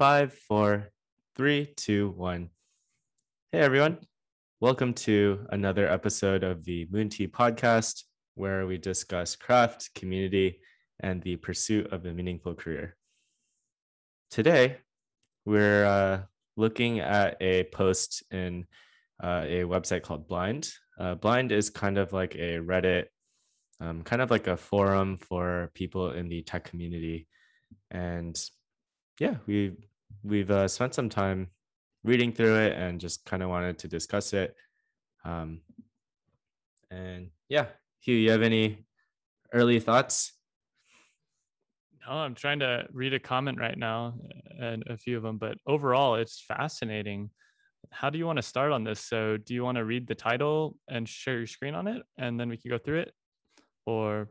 five, four, three, two, one. Hey, everyone. Welcome to another episode of the Moon Tea podcast, where we discuss craft, community, and the pursuit of a meaningful career. Today, we're uh, looking at a post in uh, a website called Blind. Uh, Blind is kind of like a Reddit, um, kind of like a forum for people in the tech community. And yeah, we we've uh, spent some time reading through it and just kind of wanted to discuss it. Um, and yeah, Hugh, you have any early thoughts? No, I'm trying to read a comment right now and a few of them, but overall, it's fascinating. How do you want to start on this? So, do you want to read the title and share your screen on it, and then we can go through it, or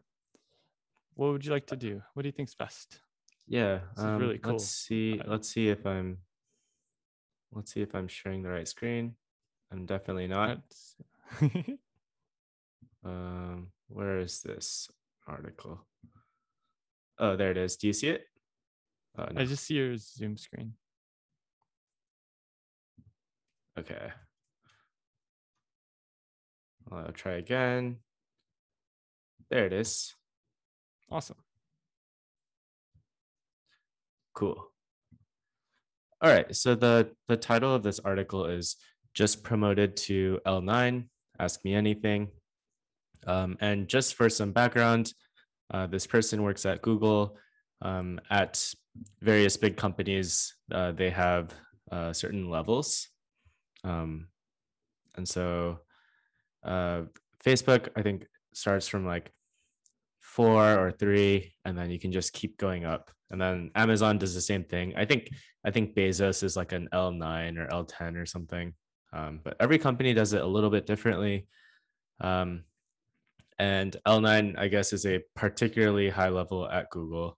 what would you like to do? What do you think's best? Yeah, um, really cool. Let's see. Let's see if I'm. Let's see if I'm sharing the right screen. I'm definitely not. um, where is this article? Oh, there it is. Do you see it? Oh, no. I just see your Zoom screen. Okay. Well, I'll try again. There it is. Awesome. Cool. All right. So the the title of this article is just promoted to L9. Ask me anything. Um, and just for some background, uh, this person works at Google. Um, at various big companies, uh, they have uh, certain levels. Um, and so uh, Facebook, I think, starts from like four or three, and then you can just keep going up. And then Amazon does the same thing. I think I think Bezos is like an L9 or L10 or something. Um, but every company does it a little bit differently. Um, and L9, I guess, is a particularly high level at Google.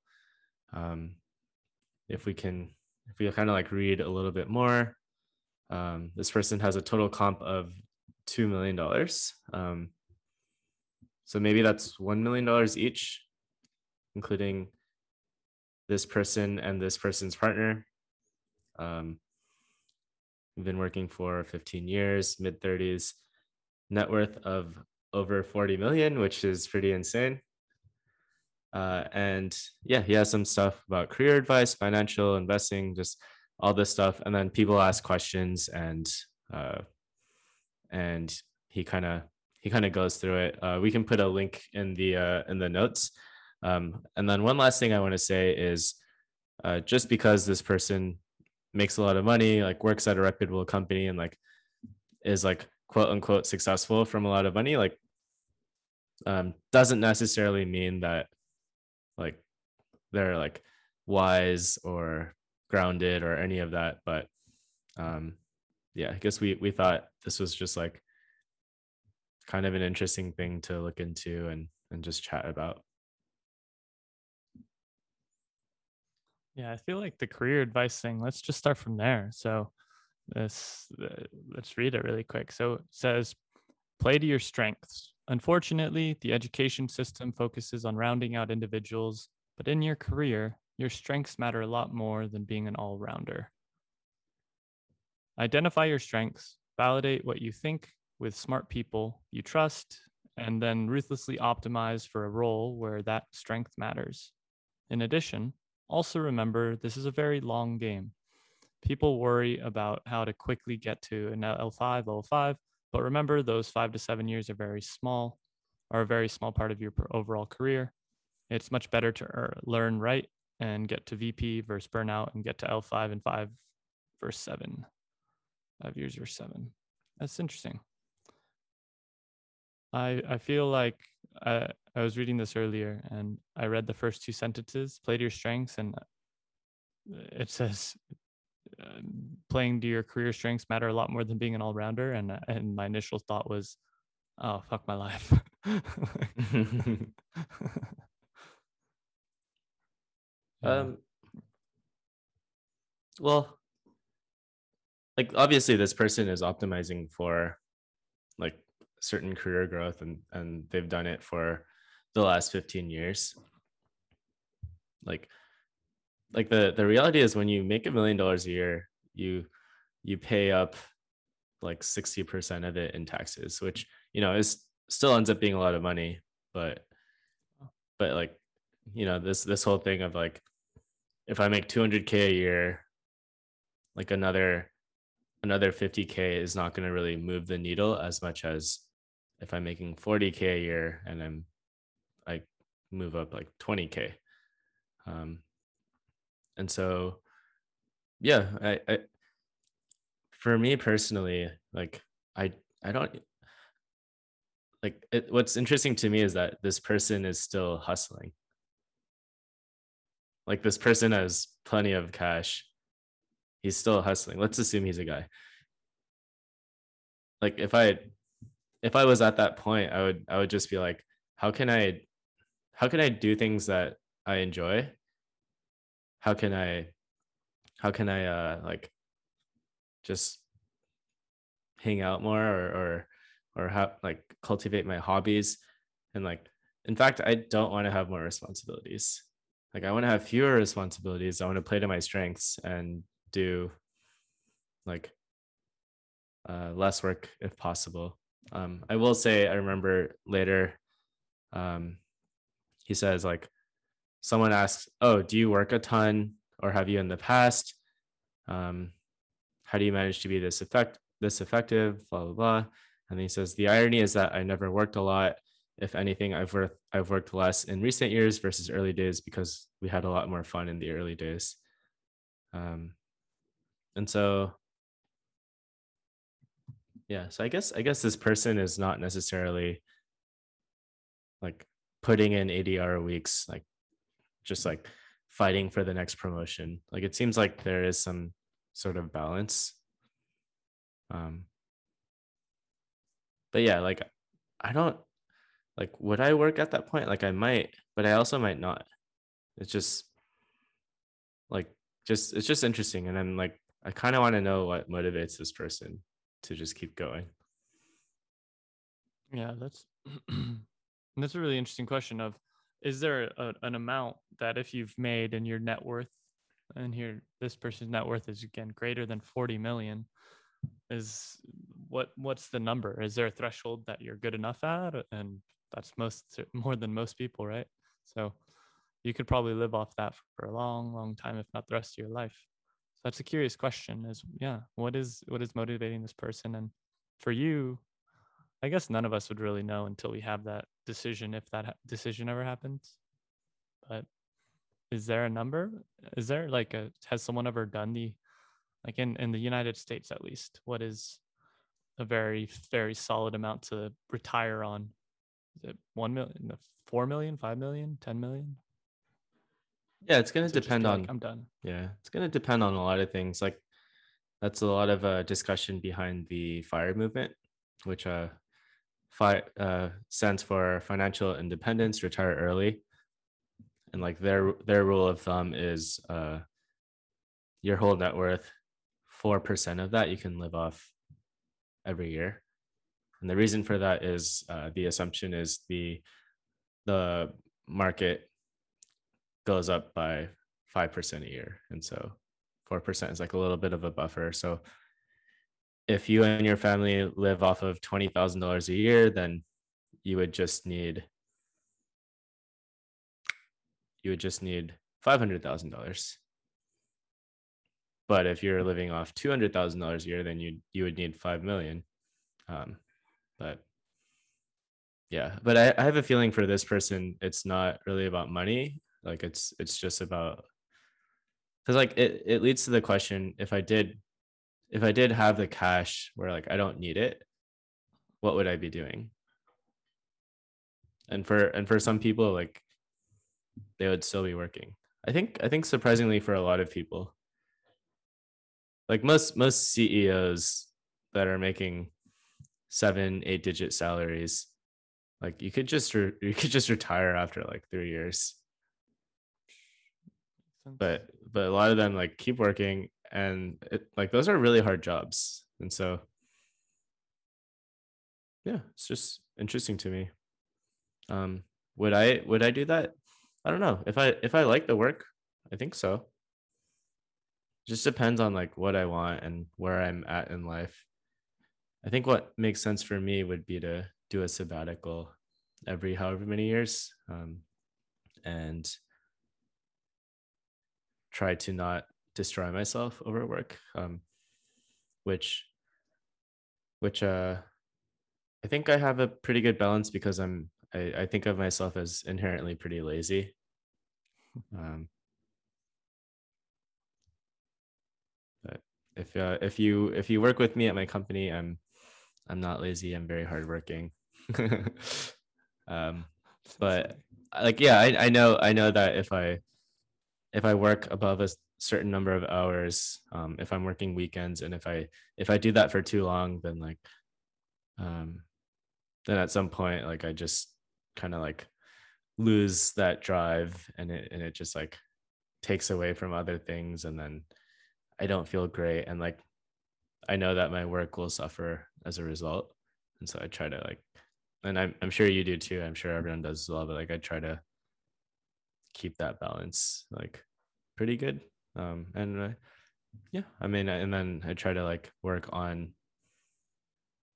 Um, if we can, if we kind of like read a little bit more, um, this person has a total comp of $2 million. Um, so maybe that's $1 million each, including this person and this person's partner. Um, we've been working for 15 years, mid 30s, net worth of over 40 million, which is pretty insane. Uh, and yeah, he has some stuff about career advice, financial investing, just all this stuff. And then people ask questions, and uh, and he kind of he kind of goes through it. Uh, we can put a link in the uh, in the notes. Um, and then one last thing I want to say is, uh, just because this person makes a lot of money, like works at a reputable company, and like is like quote unquote successful from a lot of money like um, doesn't necessarily mean that like they're like wise or grounded or any of that but um yeah i guess we we thought this was just like kind of an interesting thing to look into and and just chat about. Yeah i feel like the career advice thing let's just start from there. So this uh, let's read it really quick. So it says play to your strengths. Unfortunately the education system focuses on rounding out individuals but in your career your strengths matter a lot more than being an all-rounder. Identify your strengths validate what you think with smart people you trust and then ruthlessly optimize for a role where that strength matters in addition also remember this is a very long game people worry about how to quickly get to an L5, L5, but remember those five to seven years are very small, are a very small part of your overall career. It's much better to learn right and get to VP versus burnout and get to L5 and five versus seven, five years versus seven. That's interesting. I I feel like I, I was reading this earlier and I read the first two sentences, play to your strengths, and uh, it says um, playing to your career strengths matter a lot more than being an all rounder. And and my initial thought was, oh fuck my life. um. Well, like obviously this person is optimizing for certain career growth and and they've done it for the last 15 years. Like like the the reality is when you make a million dollars a year you you pay up like 60% of it in taxes which you know is still ends up being a lot of money but but like you know this this whole thing of like if i make 200k a year like another another 50k is not going to really move the needle as much as if i'm making 40k a year and i'm i move up like 20k um and so yeah I, I for me personally like i i don't like it, what's interesting to me is that this person is still hustling. Like this person has plenty of cash. He's still hustling. Let's assume he's a guy. Like if i if i was at that point i would i would just be like how can i how can i do things that i enjoy? How can i how can i uh like just hang out more or or or have like cultivate my hobbies? And like in fact i don't want to have more responsibilities. Like i want to have fewer responsibilities. I want to play to my strengths and do like uh, less work if possible um, i will say i remember later um, he says like someone asks oh do you work a ton or have you in the past um, how do you manage to be this effect this effective blah blah blah and he says, the irony is that I never worked a lot. If anything, I've worked I've worked less in recent years versus early days because we had a lot more fun in the early days. Um, and so yeah, so I guess I guess this person is not necessarily like putting in 80 hour weeks, like just like fighting for the next promotion. Like it seems like there is some sort of balance. Um, but yeah, like I don't like would I work at that point? Like I might, but I also might not. It's just like just it's just interesting. And then like I kind of want to know what motivates this person to just keep going. Yeah, that's that's a really interesting question of is there a, an amount that if you've made and your net worth and here this person's net worth is again greater than 40 million is what what's the number? Is there a threshold that you're good enough at? And that's most more than most people right? So you could probably live off that for a long long time if not the rest of your life so that's a curious question is yeah what is what is motivating this person? And for you i guess none of us would really know until we have that decision if that decision ever happens. But is there a number? Is there like a has someone ever done the like in in the united states at least what is a very very solid amount to retire on? Is it 1 million 4 million 5 million 10 million yeah it's going to depend on like, i'm done yeah it's going to depend on a lot of things like that's a lot of uh, discussion behind the fire movement which uh, fi- uh stands for financial independence retire early and like their their rule of thumb is uh your whole net worth 4% of that you can live off every year. And the reason for that is uh, the assumption is the the market goes up by 5% a year. And so 4% is like a little bit of a buffer. So if you and your family live off of $20,000 a year, then you would just need you would just need $500,000 but if you're living off two hundred thousand dollars a year, then you you would need five million. Um, but yeah, but I, I have a feeling for this person, it's not really about money. Like it's it's just about because like it, it leads to the question if I did if I did have the cash where like I don't need it, what would I be doing? And for and for some people, like they would still be working. I think I think surprisingly for a lot of people, like most most CEOs that are making seven eight digit salaries like you could just re- you could just retire after like 3 years but but a lot of them like keep working and it, like those are really hard jobs. And so yeah it's just interesting to me. Um would i would i do that? I don't know. If i if i like the work i think so. Just depends on like what I want and where I'm at in life. I think what makes sense for me would be to do a sabbatical every however many years um, and try to not destroy myself over work um, which which uh i think i have a pretty good balance because i'm i, I think of myself as inherently pretty lazy. Um but if uh, if you if you work with me at my company i'm i'm not lazy i'm very hardworking. Um but like yeah I, I know i know that if i if i work above a certain number of hours um, if i'm working weekends and if i if i do that for too long then like um then at some point like i just kind of like lose that drive and it and it just like takes away from other things and then i don't feel great and like i know that my work will suffer as a result and so i try to like and i'm, I'm sure you do too i'm sure everyone does as well but like i try to keep that balance like pretty good um and uh, yeah i mean and then i try to like work on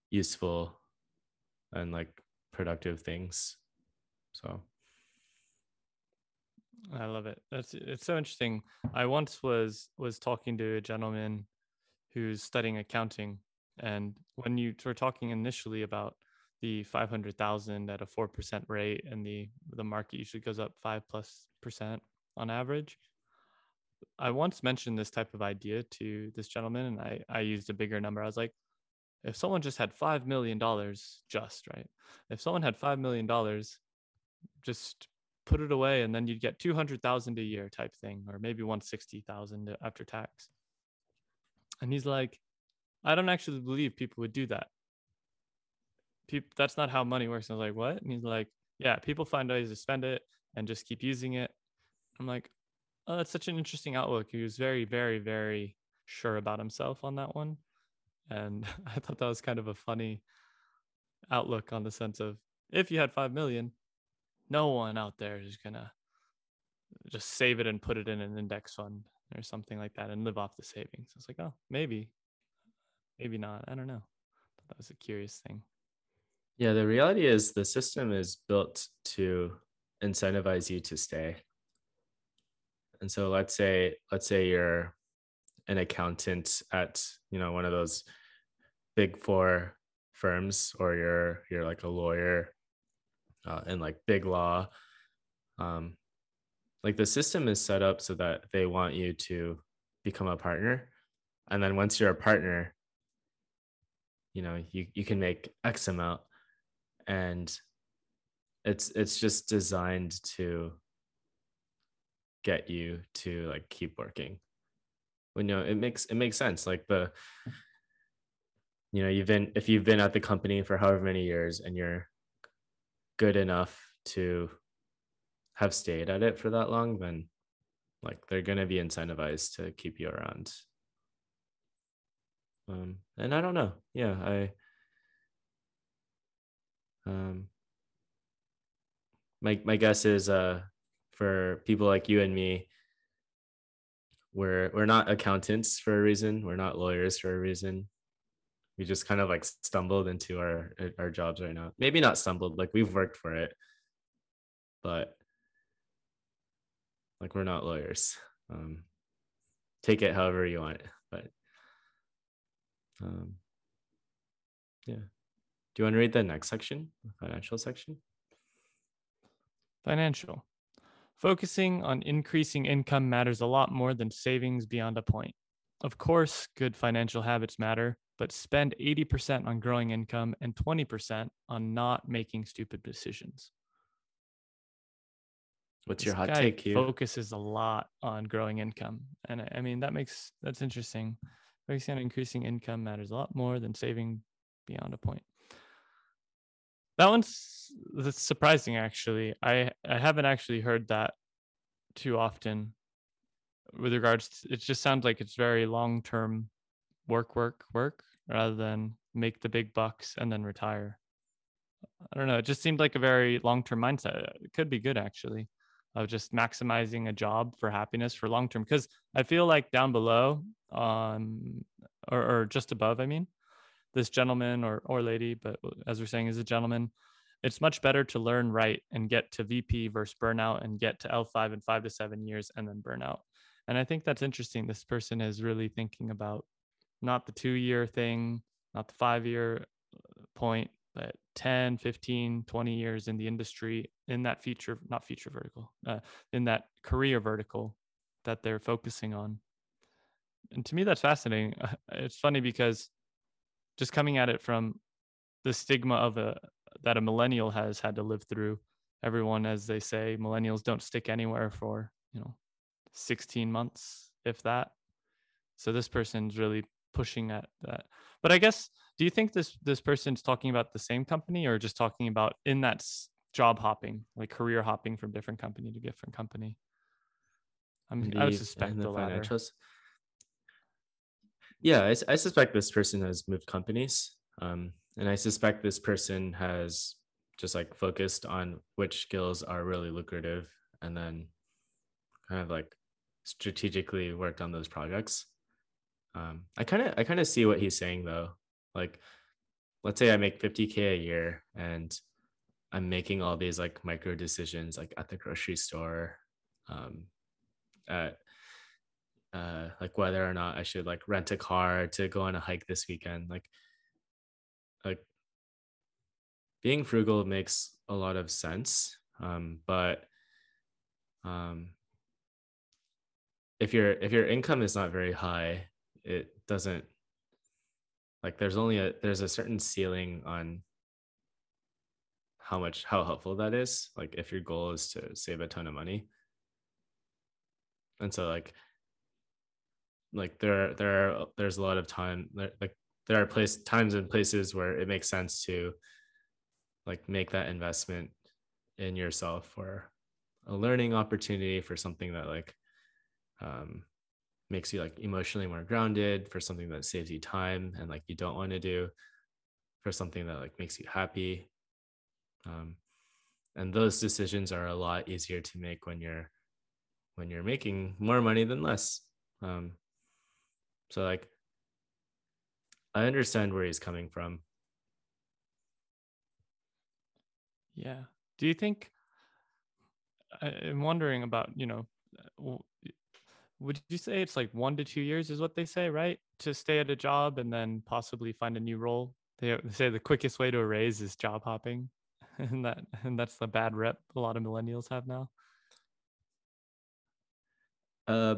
useful and like productive things so I love it. That's it's so interesting. I once was was talking to a gentleman who's studying accounting, and when you were talking initially about the five hundred thousand at a four percent rate, and the the market usually goes up five plus percent on average, I once mentioned this type of idea to this gentleman, and I, I used a bigger number. I was like, if someone just had $5 million, just right, if someone had $5 million, just put it away and then you'd get 200,000 a year type thing, or maybe 160,000 after tax. And he's like, I don't actually believe people would do that. People, that's not how money works. And I was like, what? And he's like, yeah, people find ways to spend it and just keep using it. I'm like, oh, that's such an interesting outlook. He was very, very, very sure about himself on that one. And I thought that was kind of a funny outlook on the sense of if you had 5 million, no one out there is going to just save it and put it in an index fund or something like that and live off the savings. It's like, oh, maybe, maybe not. I don't know. That was a curious thing. Yeah, the reality is the system is built to incentivize you to stay. And so let's say let's say you're an accountant at you know one of those big four firms or you're you're like a lawyer uh, in like big law um, like the system is set up so that they want you to become a partner and then once you're a partner you know you, you can make x amount and it's it's just designed to get you to like keep working. When you know it makes it makes sense like the you know you've been if you've been at the company for however many years and you're good enough to have stayed at it for that long then like they're going to be incentivized to keep you around. Um and i don't know. Yeah i um my my guess is uh for people like you and me we're we're not accountants for a reason. We're not lawyers for a reason. We just kind of like stumbled into our our jobs right now. Maybe not stumbled like we've worked for it but like we're not lawyers. Um take it however you want but um yeah do you want to read the next section the financial section financial Focusing on increasing income matters a lot more than savings beyond a point. Of course, good financial habits matter, but spend 80% on growing income and 20% on not making stupid decisions. What's this your hot take here? Focuses a lot on growing income. And I, I mean, that makes that's interesting. Focusing on increasing income matters a lot more than saving beyond a point. That one's that's surprising actually. I I haven't actually heard that too often with regards to, it just sounds like it's very long term work work work rather than make the big bucks and then retire. I don't know, it just seemed like a very long term mindset. It could be good actually. of just maximizing a job for happiness for long term because i feel like down below um or, or just above i mean this gentleman or or lady but as we're saying is a gentleman it's much better to learn right and get to vp versus burnout and get to l5 in five to seven years and then burnout and i think that's interesting. This person is really thinking about not the two year thing not the five year uh, point but 10 15 20 years in the industry in that feature not feature vertical uh, in that career vertical that they're focusing on. And to me that's fascinating. It's funny because just coming at it from the stigma of a that a millennial has had to live through. Everyone as they say millennials don't stick anywhere for you know 16 months if that. So this person's really pushing at that. But i guess do you think this this person's talking about the same company or just talking about in that job hopping like career hopping from different company to different company? I mean i would suspect the, the financials yeah I, I, suspect this person has moved companies um, and i suspect this person has just like focused on which skills are really lucrative and then kind of like strategically worked on those projects. Um, i kind of i kind of see what he's saying though. Like, let's say I make 50K a year and I'm making all these like micro decisions, like at the grocery store, um, at uh, like whether or not I should like rent a car to go on a hike this weekend. Like, like being frugal makes a lot of sense, um, but um, if your if your income is not very high, it doesn't like there's only a there's a certain ceiling on how much how helpful that is like if your goal is to save a ton of money and so like like there there are there's a lot of time like there are place times and places where it makes sense to like make that investment in yourself for a learning opportunity for something that like um makes you like emotionally more grounded for something that saves you time and like you don't want to do for something that like makes you happy. Um, and those decisions are a lot easier to make when you're when you're making more money than less. Um, so like i understand where he's coming from yeah do you think i'm wondering about you know would you say it's like one to two years is what they say, right? To stay at a job and then possibly find a new role. They say the quickest way to a raise is job hopping, and that and that's the bad rep a lot of millennials have now. Uh,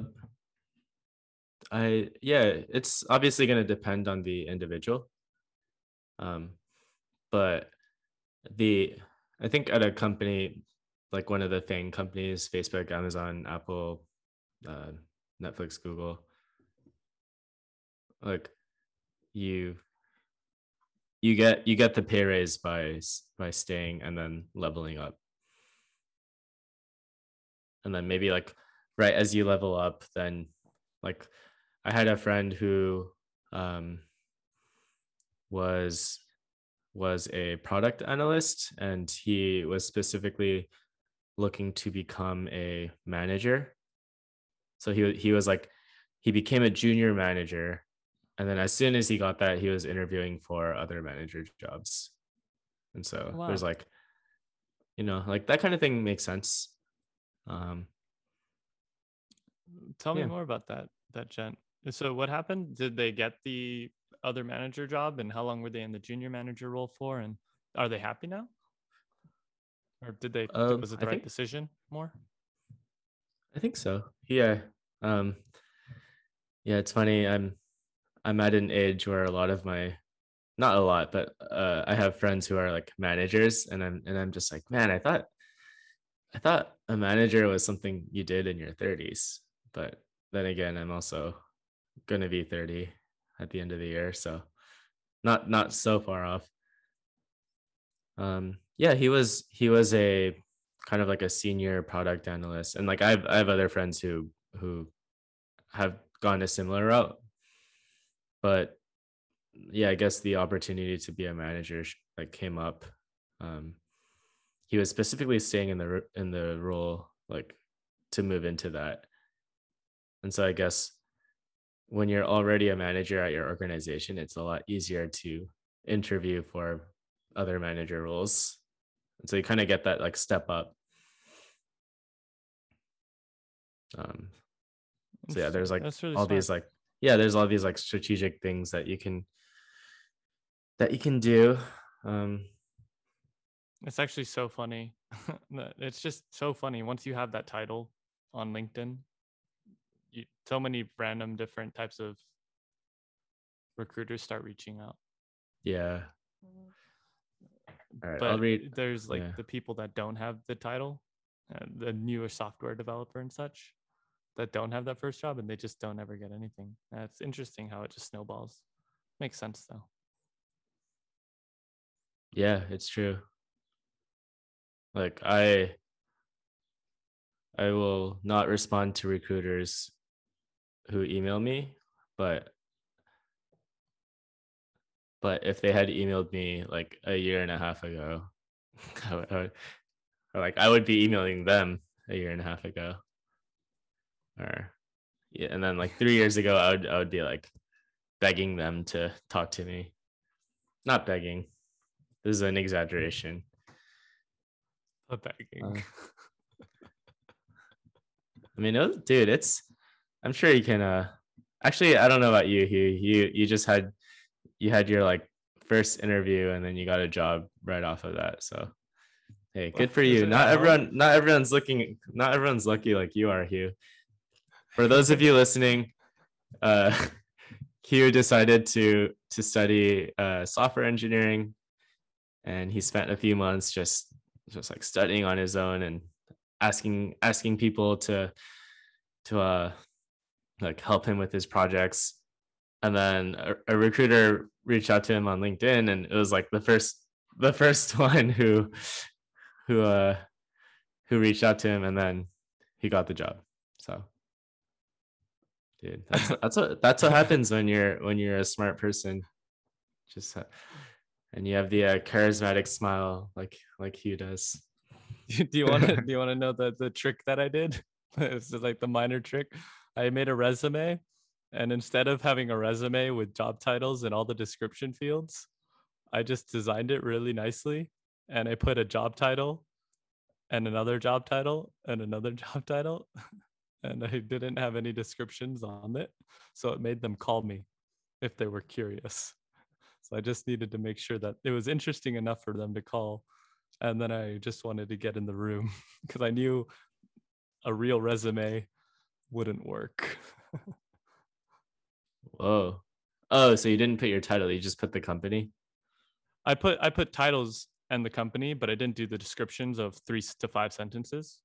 I yeah, it's obviously going to depend on the individual. Um, but the I think at a company like one of the FANG companies, Facebook, Amazon, Apple, uh, Netflix, Google, like you you get you get the pay raise by by staying and then leveling up and then maybe like right as you level up then like i had a friend who um was was a product analyst and he was specifically looking to become a manager so he he was like he became a junior manager and then as soon as he got that he was interviewing for other manager jobs. And so wow. there's like you know, like that kind of thing makes sense. Um tell me more about that that gent. So what happened? Did they get the other manager job and how long were they in the junior manager role for and are they happy now? Or did they um, was it the I right think, decision more? I think so. Yeah. Um yeah, it's funny. I'm I'm at an age where a lot of my not a lot, but uh I have friends who are like managers and I'm and I'm just like, man, I thought I thought a manager was something you did in your 30s. But then again, I'm also going to be 30 at the end of the year, so not not so far off. Um yeah, he was he was a kind of like a senior product analyst and like I've I have other friends who who have gone a similar route but yeah I guess the opportunity to be a manager like came up um he was specifically staying in the in the role like to move into that. And so I guess when you're already a manager at your organization, it's a lot easier to interview for other manager roles. And so you kind of get that like step up. Um, so yeah, there's like really all smart. these like yeah, there's all these like strategic things that you can that you can do. Um, It's actually so funny. that- it's just so funny. Once you have that title on LinkedIn, you, so many random different types of recruiters start reaching out. yeah. All right, but I'll read. there's like yeah. the people that don't have the title, uh, the newer software developer and such, that don't have that first job and they just don't ever get anything. It's interesting how it just snowballs. Makes sense though. Yeah, it's true. Like I I will not respond to recruiters who emailed me, but but if they had emailed me like a year and a half ago, I would, I would- or like I would be emailing them a year and a half ago. Or yeah, and then like three years ago, I would I would be like begging them to talk to me. Not begging. This is an exaggeration. The begging. Uh, I mean, dude, it's. I'm sure you can. Uh, actually, I don't know about you, Hugh. You you just had, you had your like first interview, and then you got a job right off of that. So, hey, good for you. Not everyone, not everyone's looking, not everyone's lucky like you are, Hugh. For those of you listening, uh, Hugh decided to to study uh, software engineering, and he spent a few months just just like studying on his own and asking asking people to to uh like help him with his projects and then a, a recruiter reached out to him on linkedin and it was like the first the first one who who uh who reached out to him and then he got the job so dude that's that's what that's what happens when you're when you're a smart person just ha- and you have the uh, charismatic smile like like Hugh does. do you want to do you want to know the the trick that I did? it's like the minor trick. I made a resume, and instead of having a resume with job titles and all the description fields, I just designed it really nicely, and I put a job title, and another job title, and another job title, and I didn't have any descriptions on it, so it made them call me if they were curious. So I just needed to make sure that it was interesting enough for them to call and then I just wanted to get in the room because I knew a real resume wouldn't work. Whoa. Oh, so you didn't put your title, you just put the company? I put I put titles and the company, but I didn't do the descriptions of three to five sentences,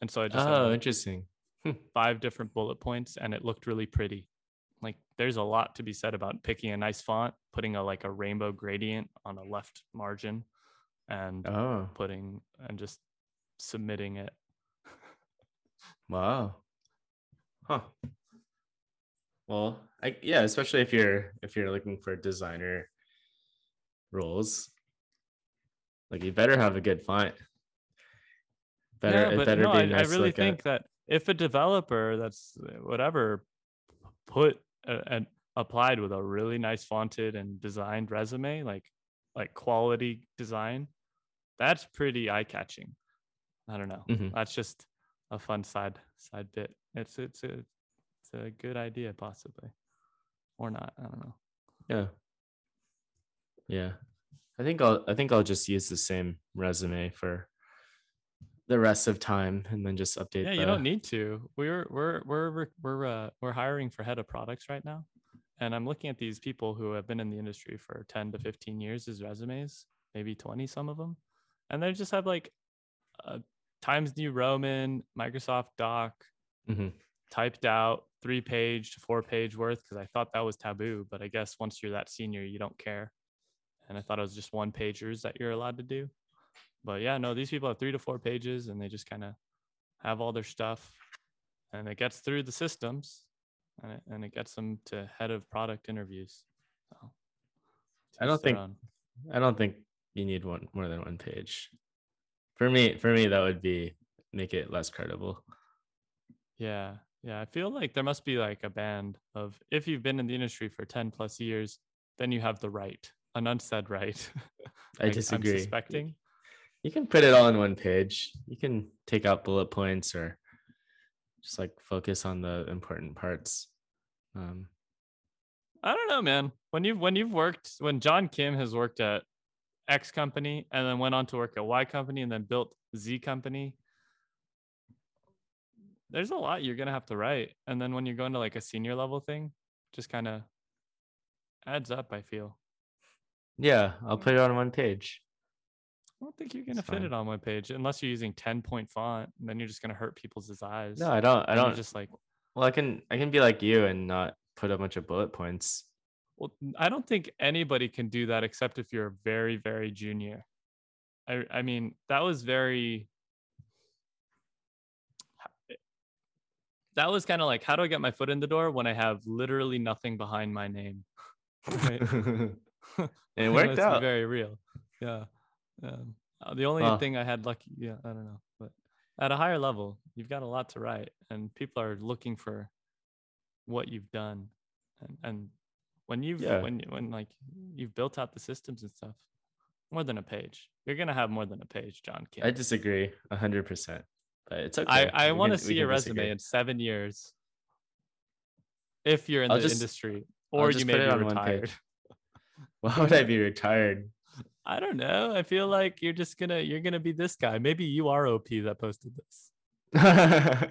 and so I just Oh, interesting. five different bullet points, and it looked really pretty. Like there's a lot to be said about picking a nice font, putting a like a rainbow gradient on a left margin, and Oh, putting and just submitting it. wow. Huh. Well, I yeah, especially if you're if you're looking for designer roles, like you better have a good font. Better, yeah, it but better no, be I, nice I really think at. that if a developer that's uh, whatever put and applied with a really nice fonted and designed resume, like like quality design, that's pretty eye catching. I don't know. Mhm. That's just a fun side side bit. It's it's a it's a good idea possibly, or not. I don't know. Yeah. Yeah. I think I'll I think I'll just use the same resume for the rest of time and then just update Yeah, the you don't need to. We're we're we're we're we're uh, we're hiring for head of products right now, and I'm looking at these people who have been in the industry for 10 to 15 years as resumes, maybe 20 some of them, and they just have like uh, Times New Roman, Microsoft Doc, Mhm. typed out three page to four page worth because I thought that was taboo, but I guess once you're that senior, you don't care. And I thought it was just one pagers that you're allowed to do. But yeah, no, these people have three to four pages and they just kind of have all their stuff and it gets through the systems and it, and it gets them to head of product interviews. So, I don't think-. I don't think you need one more than one page. For me, for me, that would be make it less credible. Yeah. Yeah. I feel like there must be like a band of if you've been in the industry for 10 plus years, then you have the right, an unsaid right. I disagree. I'm suspecting. You can put it all in one page. You can take out bullet points or just like focus on the important parts. Um, I don't know, man. When you've when you've worked when John Kim has worked at X company and then went on to work at Y company and then built Z company, there's a lot you're gonna have to write. And then when you're going to like a senior level thing, just kind of adds up, I feel. yeah, I'll put it on one page. I don't think you're gonna It's fit fine. it on one page unless you're using 10 point font, and then you're just gonna hurt people's eyes. No, I don't. I don't. just like Well, I can. I can be like you and not put a bunch of bullet points. Well, I don't think anybody can do that except if you're very, very junior. I I mean, that was very that was kind of like how do I get my foot in the door when I have literally nothing behind my name? Right. it worked out. very real. Yeah. Um, uh, the only thing I had lucky, yeah, I don't know, but at a higher level, you've got a lot to write, and people are looking for what you've done, and and when you've Yeah. when you- when like you've built out the systems and stuff, more than a page, you're gonna have more than a page, John. I disagree hundred percent, but it's okay. I, I want to see your resume disagree. in seven years. If you're in I'll the just- industry, or you may be on retired. Why would I be retired? I don't know. I feel like you're just gonna you're gonna be this guy. Maybe you are OP that posted this.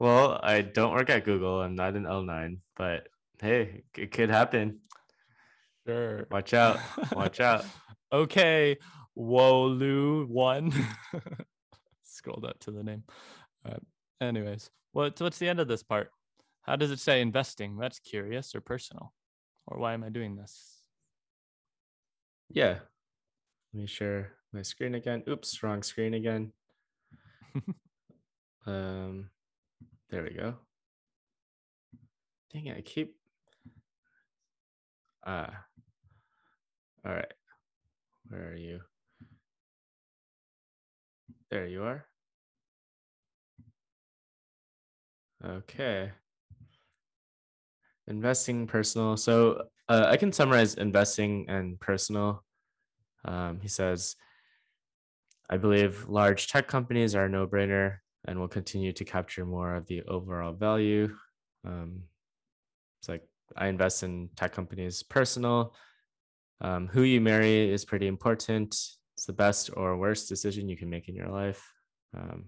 well, I don't work at Google. I'm not an L9, but hey, it could happen. Sure. Watch out. Watch out. okay. Wolu one. Scrolled up to the name. All right. Anyways, what what's the end of this part? How does it say investing? That's curious or personal. Or why am I doing this? Yeah. Let me share my screen again. Oops, wrong screen again. um, there we go. Dang it, I keep. Ah. All right. Where are you? There you are. Okay. Investing personal. So uh, I can summarize investing and personal. Um, he says, I believe large tech companies are a no brainer and will continue to capture more of the overall value. Um, it's like I invest in tech companies personal. Um, who you marry is pretty important. It's the best or worst decision you can make in your life. Um,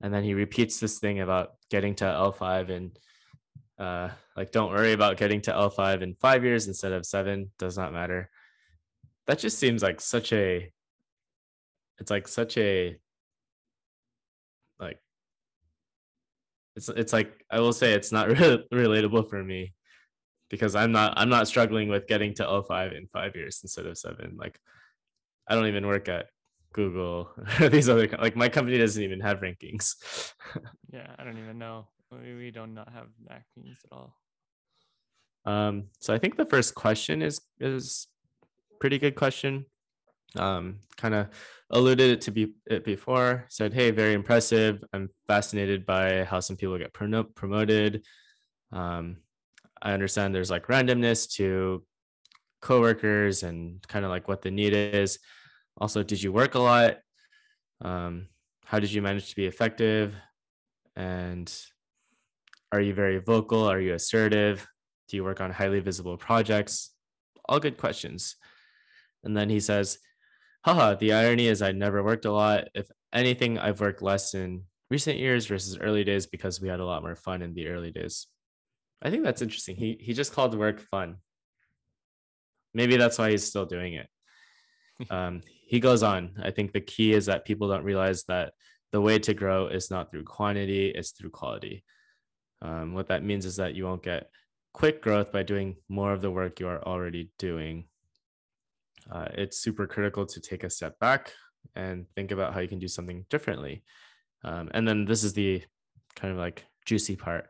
and then he repeats this thing about getting to L5 and uh, like, don't worry about getting to L5 in five years instead of seven, does not matter. That just seems like such a, it's like such a, like, it's, it's like, I will say it's not really relatable for me because I'm not, I'm not struggling with getting to L5 in five years instead of seven. Like, I don't even work at Google or these other, like my company doesn't even have rankings. Yeah, I don't even know. We, we do not have rankings at all. Um, so I think the first question is is pretty good question. Um, kind of alluded it to be it before. Said, "Hey, very impressive. I'm fascinated by how some people get promoted. Um, I understand there's like randomness to coworkers and kind of like what the need is. Also, did you work a lot? Um, how did you manage to be effective? And are you very vocal? Are you assertive? Do you work on highly visible projects? All good questions. And then he says, haha, the irony is I never worked a lot. If anything, I've worked less in recent years versus early days because we had a lot more fun in the early days. I think that's interesting. He he just called work fun. Maybe that's why he's still doing it. Um, he goes on. I think the key is that people don't realize that the way to grow is not through quantity, it's through quality. Um, what that means is that you won't get quick growth by doing more of the work you are already doing. Uh, it's super critical to take a step back and think about how you can do something differently. Um, and then this is the kind of like juicy part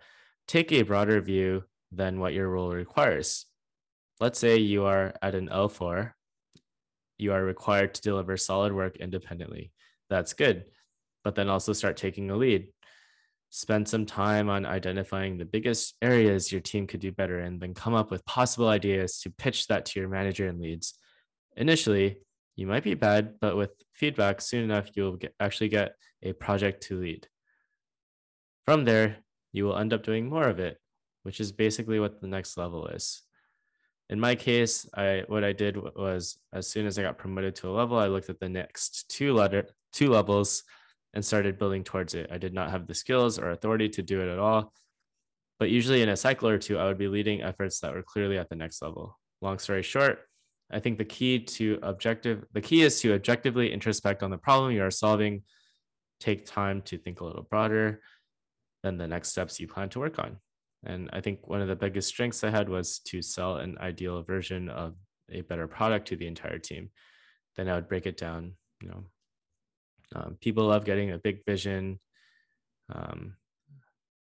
take a broader view than what your role requires. Let's say you are at an L4, you are required to deliver solid work independently. That's good. but then also start taking a lead. Spend some time on identifying the biggest areas your team could do better and then come up with possible ideas to pitch that to your manager and leads. Initially, you might be bad, but with feedback, soon enough, you'll get, actually get a project to lead. From there, you will end up doing more of it, which is basically what the next level is. In my case, I what I did was as soon as I got promoted to a level, I looked at the next two letter two levels and started building towards it. I did not have the skills or authority to do it at all. But usually in a cycle or two, I would be leading efforts that were clearly at the next level. Long story short, I think the key to objective the key is to objectively introspect on the problem you are solving, take time to think a little broader than the next steps you plan to work on. And I think one of the biggest strengths I had was to sell an ideal version of a better product to the entire team. Then I would break it down. You know, um, people love getting a big vision. Um,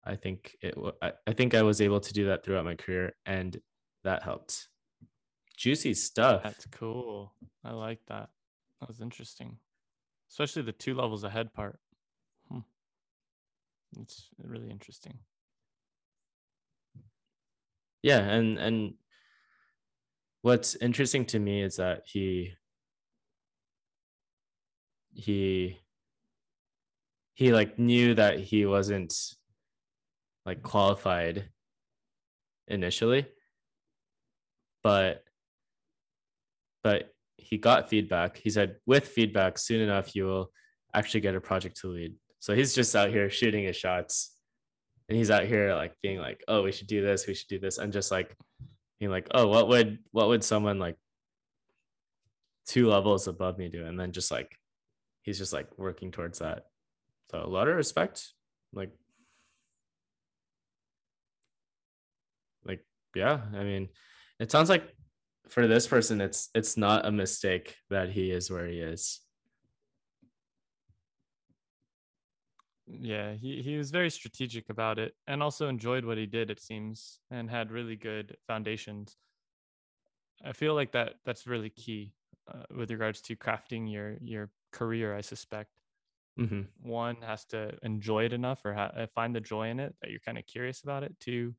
I think it. I, think I was able to do that throughout my career, and that helped. Juicy stuff. That's cool. I like that. That was interesting, especially the two levels ahead part. Hmm. It's really interesting yeah and and what's interesting to me is that he he he like knew that he wasn't like qualified initially but but he got feedback. He said with feedback soon enough you will actually get a project to lead. So he's just out here shooting his shots. And he's out here like being like oh we should do this we should do this and just like being like oh what would what would someone like two levels above me do? And then just like he's just like working towards that. So a lot of respect like like yeah i mean it sounds like for this person it's it's not a mistake that he is where he is. Yeah he, he was very strategic about it and also enjoyed what he did it seems and had really good foundations. I feel like that that's really key uh, with regards to crafting your your career i suspect. Mm-hmm. one has to enjoy it enough or ha- find the joy in it that you're kind of curious about it. To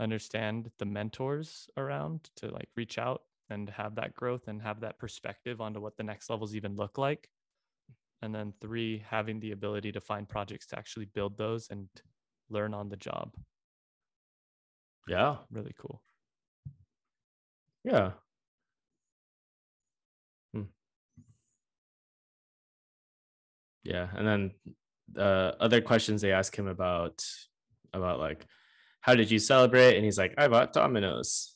understand the mentors around to like reach out and have that growth and have that perspective onto what the next levels even look like. And then three having the ability to find projects to actually build those and learn on the job. Yeah. Really cool. Yeah. Hmm. yeah and then uh, other questions they ask him about about like how did you celebrate? And he's like i bought dominoes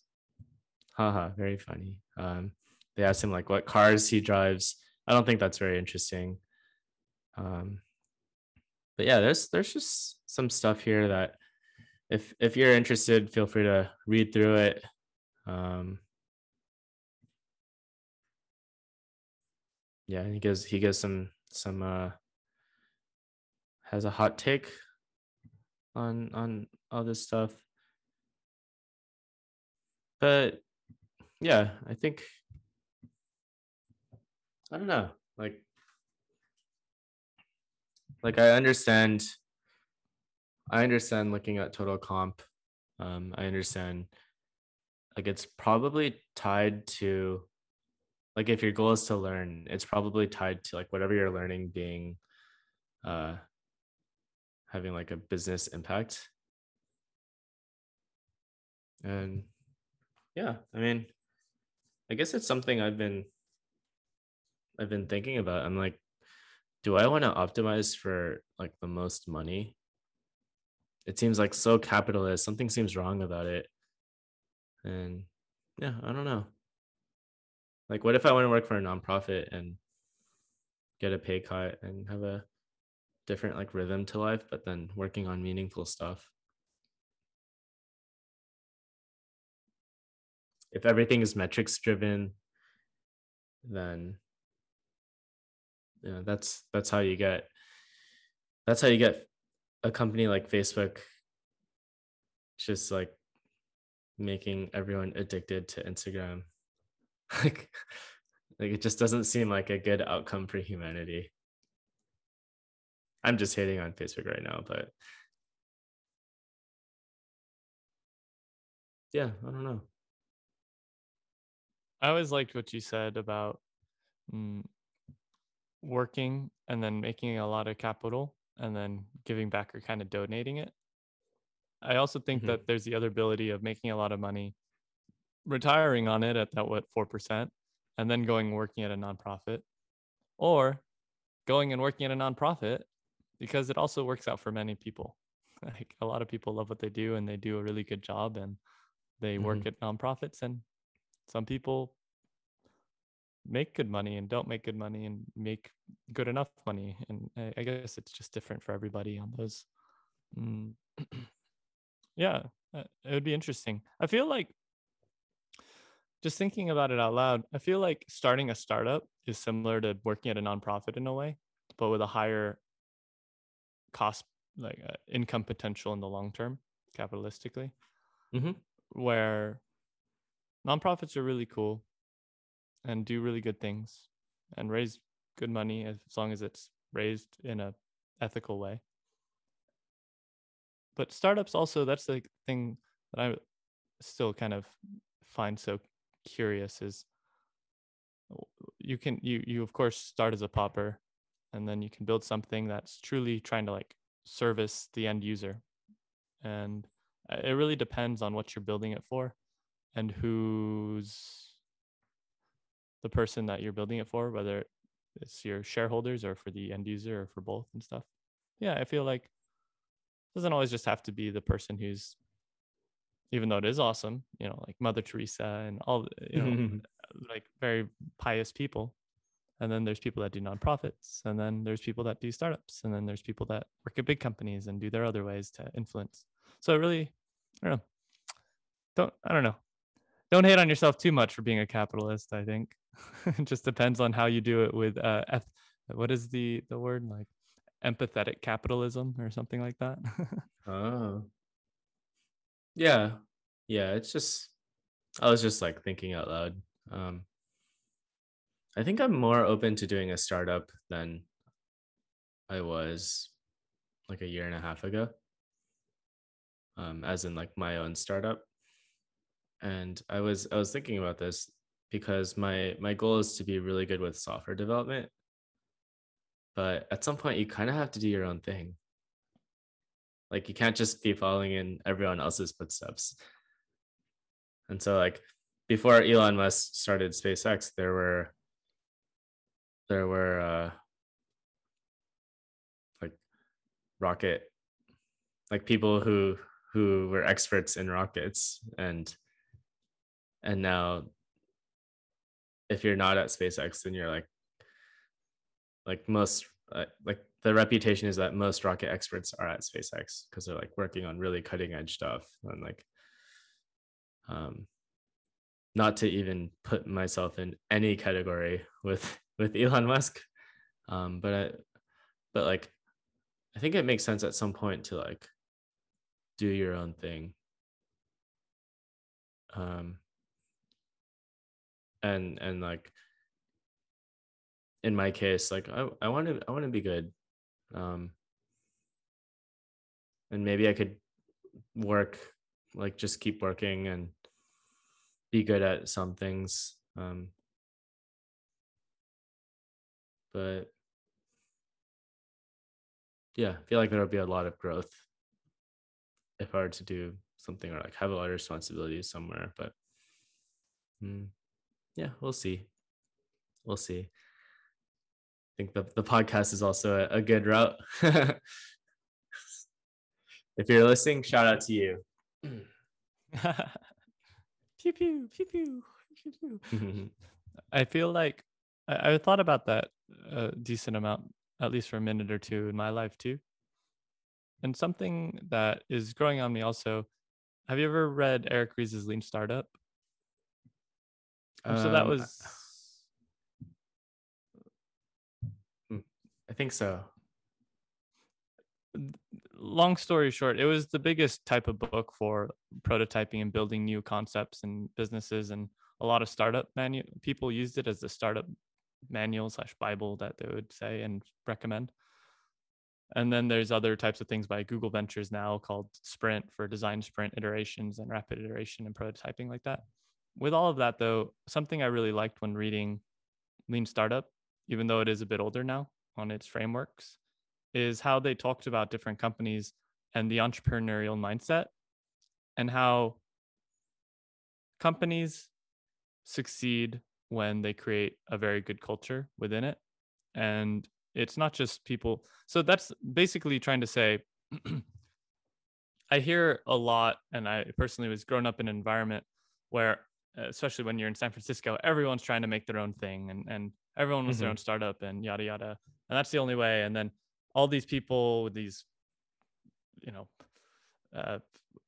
haha very funny. Um they asked him like what cars he drives. I don't think that's very interesting. Um, but yeah, there's there's just some stuff here that if if you're interested, feel free to read through it. Um, yeah, he gives he gives some some uh has a hot take on on all this stuff. But yeah, I think I don't know. Like like I understand I understand looking at total comp. Um, I understand like it's probably tied to like if your goal is to learn, it's probably tied to like whatever you're learning being uh having like a business impact. And yeah, I mean, I guess it's something I've been I've been thinking about. I'm like, do I want to optimize for like the most money? It seems like so capitalist. Something seems wrong about it. And yeah, I don't know. Like, what if I want to work for a nonprofit and get a pay cut and have a different like rhythm to life, but then working on meaningful stuff? If everything is metrics driven, then know that's that's how you get that's how you get a company like facebook just like making everyone addicted to instagram like like it just doesn't seem like a good outcome for humanity I'm just hating on Facebook right now, but yeah, I don't know. I always liked what you said about mm, working and then making a lot of capital and then giving back or kind of donating it. I also think Mhm. that there's the other ability of making a lot of money, retiring on it at that what four percent, and then going working at a nonprofit, or going and working at a nonprofit because it also works out for many people. Like a lot of people love what they do and they do a really good job and they work Mhm. at nonprofits and some people make good money and don't make good money and make good enough money and i, I guess it's just different for everybody on those mm. yeah uh, it would be interesting i feel like just thinking about it out loud i feel like starting a startup is similar to working at a nonprofit in a way but with a higher cost like uh, income potential in the long term capitalistically Mhm. where nonprofits are really cool and do really good things and raise good money as long as it's raised in a ethical way. But startups also that's the thing that i still kind of find so curious is you can you you of course start as a popper and then you can build something that's truly trying to like service the end user. And uh, it really depends on what you're building it for and who's the person that you're building it for whether it's your shareholders or for the end user or for both and stuff? Yeah i feel like it doesn't always just have to be the person who's even though it is awesome you know like mother teresa and all you know like very pious people. And then there's people that do nonprofits and then there's people that do startups and then there's people that work at big companies and do their other ways to influence. So it really i don't know. Don't i don't know don't hate on yourself too much for being a capitalist i think it just depends on how you do it with uh eth- what is the the word like empathetic capitalism or something like that Oh. Yeah. Yeah, it's just I was just like thinking out loud. Um I think I'm more open to doing a startup than I was like a year and a half ago. Um as in like my own startup. And I was I was thinking about this because my my goal is to be really good with software development. But at some point you kind of have to do your own thing. Like you can't just be following in everyone else's footsteps. And so like before Elon Musk started SpaceX, there were there were uh like rocket like people who who were experts in rockets and and now if you're not at SpaceX then you're like like most uh, like the reputation is that most rocket experts are at SpaceX because they're like working on really cutting edge stuff and like um not to even put myself in any category with with Elon Musk um but I, but like I think it makes sense at some point to like do your own thing. Um and and like in my case like I I want to I want to be good um and maybe I could work like just keep working and be good at some things um but yeah i feel like there'll be a lot of growth if i were to do something or like have a lot of responsibilities somewhere but mm, yeah we'll see we'll see i think the, the podcast is also a, a good route if you're listening shout out to you pew pew pew pew pew pew I feel like I, I thought about that a decent amount, at least for a minute or two in my life too. And something that is growing on me also. Have you ever read Eric Ries's Lean Startup? Um, so that Um, was i think so long story short, it was the biggest type of book for prototyping and building new concepts and businesses, and a lot of startup manu- people used it as the startup manual slash Bible that they would say and recommend. And then there's other types of things by Google Ventures now called Sprint for design sprint iterations and rapid iteration and prototyping like that. With all of that, though, something I really liked when reading Lean Startup, even though it is a bit older now on its frameworks, is how they talked about different companies and the entrepreneurial mindset and how companies succeed when they create a very good culture within it. And it's not just people. So that's basically trying to say I hear a lot, and I personally was growing up in an environment where, especially when you're in San Francisco, everyone's trying to make their own thing and, and everyone wants mm-hmm. their own startup and yada, yada. And that's the only way. And then all these people with these, you know, uh,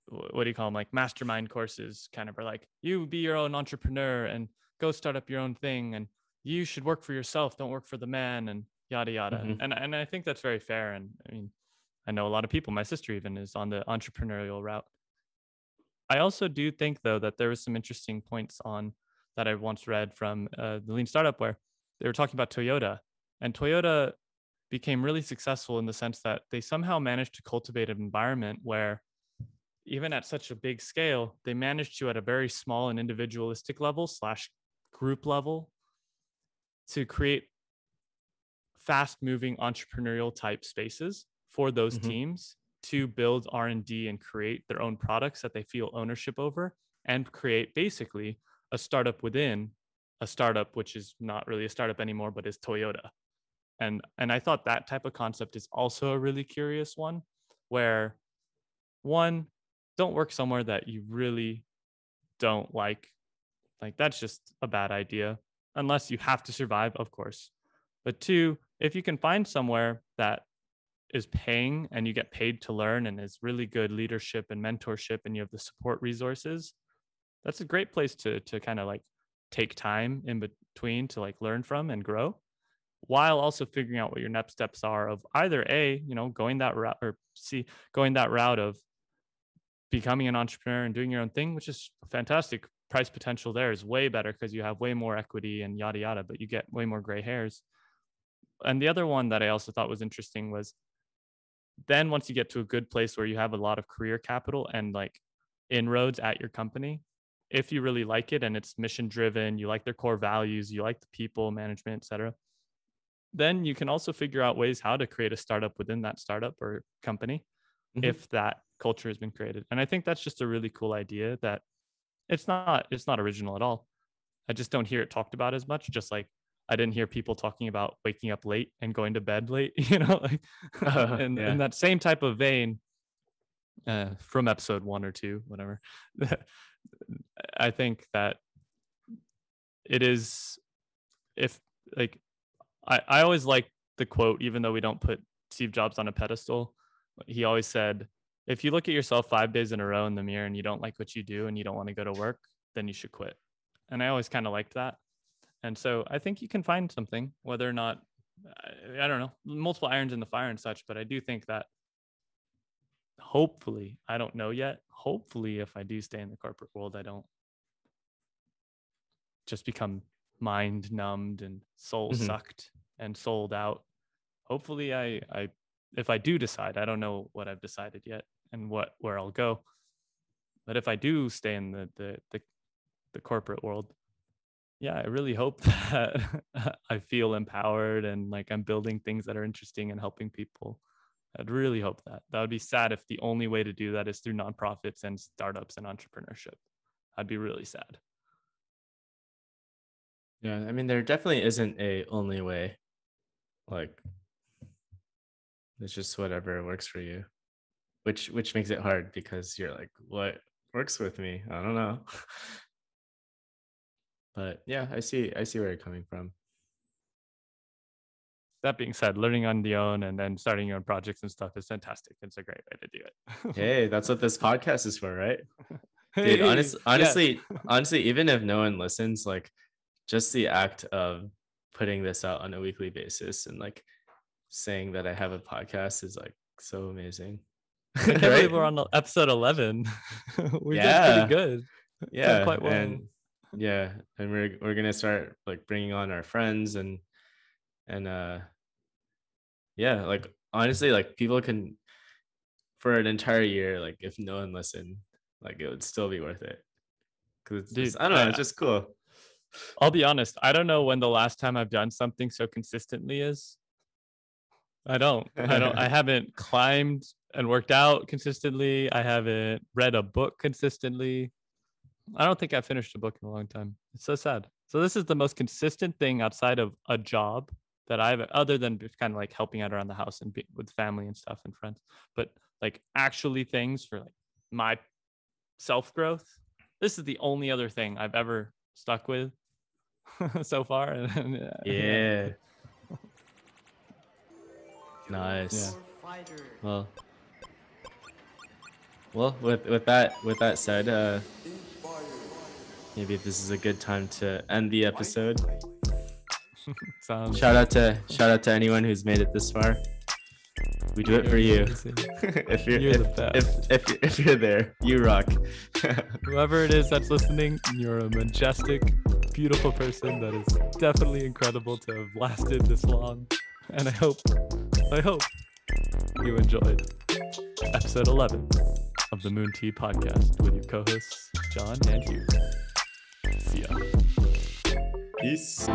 what do you call them? Like mastermind courses kind of are like, you be your own entrepreneur and go start up your own thing. And you should work for yourself. Don't work for the man and yada, yada. Mm-hmm. And, and I think that's very fair. And I mean, I know a lot of people, my sister even is on the entrepreneurial route. I also do think though that there was some interesting points on that I once read from uh, the Lean Startup where they were talking about Toyota and Toyota became really successful in the sense that they somehow managed to cultivate an environment where even at such a big scale they managed to at a very small and individualistic level slash group level to create fast moving entrepreneurial type spaces for those mm-hmm. teams to build r&d and create their own products that they feel ownership over and create basically a startup within a startup which is not really a startup anymore but is toyota. And and i thought that type of concept is also a really curious one where one don't work somewhere that you really don't like. Like that's just a bad idea unless you have to survive of course. But two if you can find somewhere that is paying and you get paid to learn and is really good leadership and mentorship and you have the support resources that's a great place to to kind of like take time in between to like learn from and grow while also figuring out what your next steps are of either a you know going that route or c going that route of becoming an entrepreneur and doing your own thing which is fantastic. Price potential there is way better because you have way more equity and yada yada but you get way more gray hairs. And the other one that i also thought was interesting was then once you get to a good place where you have a lot of career capital and like inroads at your company if you really like it and it's mission driven you like their core values you like the people management etc then you can also figure out ways how to create a startup within that startup or company mm-hmm. if that culture has been created and i think that's just a really cool idea that it's not it's not original at all i just don't hear it talked about as much just like i didn't hear people talking about waking up late and going to bed late you know like uh, in, yeah. in that same type of vein uh, from episode one or two whatever i think that it is if like I, I always like the quote, even though we don't put Steve Jobs on a pedestal. He always said, if you look at yourself five days in a row in the mirror and you don't like what you do and you don't want to go to work, then you should quit. And I always kind of liked that. And so I think you can find something, whether or not, I don't know, multiple irons in the fire and such. But I do think that hopefully, I don't know yet. Hopefully, if I do stay in the corporate world, I don't just become mind numbed and soul mm-hmm. sucked and sold out. Hopefully I I if I do decide, I don't know what I've decided yet and what where I'll go. But if I do stay in the the the, the corporate world, yeah, I really hope that I feel empowered and like I'm building things that are interesting and helping people. I'd really hope that. That would be sad if the only way to do that is through nonprofits and startups and entrepreneurship. I'd be really sad. Yeah, I mean, there definitely isn't a only way. Like, it's just whatever works for you, which which makes it hard because you're like, what works with me? I don't know. but yeah, I see I see where you're coming from. That being said, learning on the own and then starting your own projects and stuff is fantastic. It's a great way to do it. hey, that's what this podcast is for, right? Dude, honest, honestly, yeah. honestly, even if no one listens, like just the act of putting this out on a weekly basis and like saying that I have a podcast is like so amazing. I can't right? believe we're on episode 11. we yeah. did pretty good. Yeah. Quite well. And yeah. And we're, we're to start like bringing on our friends and, and, uh, yeah, like honestly, like people can for an entire year, like if no one listened, like it would still be worth it. Cause it's Dude, just, I don't know, it's just cool. I'll be honest. I don't know when the last time I've done something so consistently is. I don't. I don't. I haven't climbed and worked out consistently. I haven't read a book consistently. I don't think I finished a book in a long time. It's so sad. So this is the most consistent thing outside of a job that I've, other than just kind of like helping out around the house and be, with family and stuff and friends, but like actually things for like my self growth. This is the only other thing I've ever stuck with so far. And, Yeah. Nice. Well, well, with with that with that said, uh, maybe this is a good time to end the episode. Shout out to shout out to anyone who's made it this far. We do it for you. if you're, You're if, if, if, you're, if you're there, you rock. Whoever it is that's listening, you're a majestic, beautiful person that is definitely incredible to have lasted this long. And I hope, I hope you enjoyed episode 11 of the Moon Tea podcast with your co-hosts John and Hugh. See ya. Peace.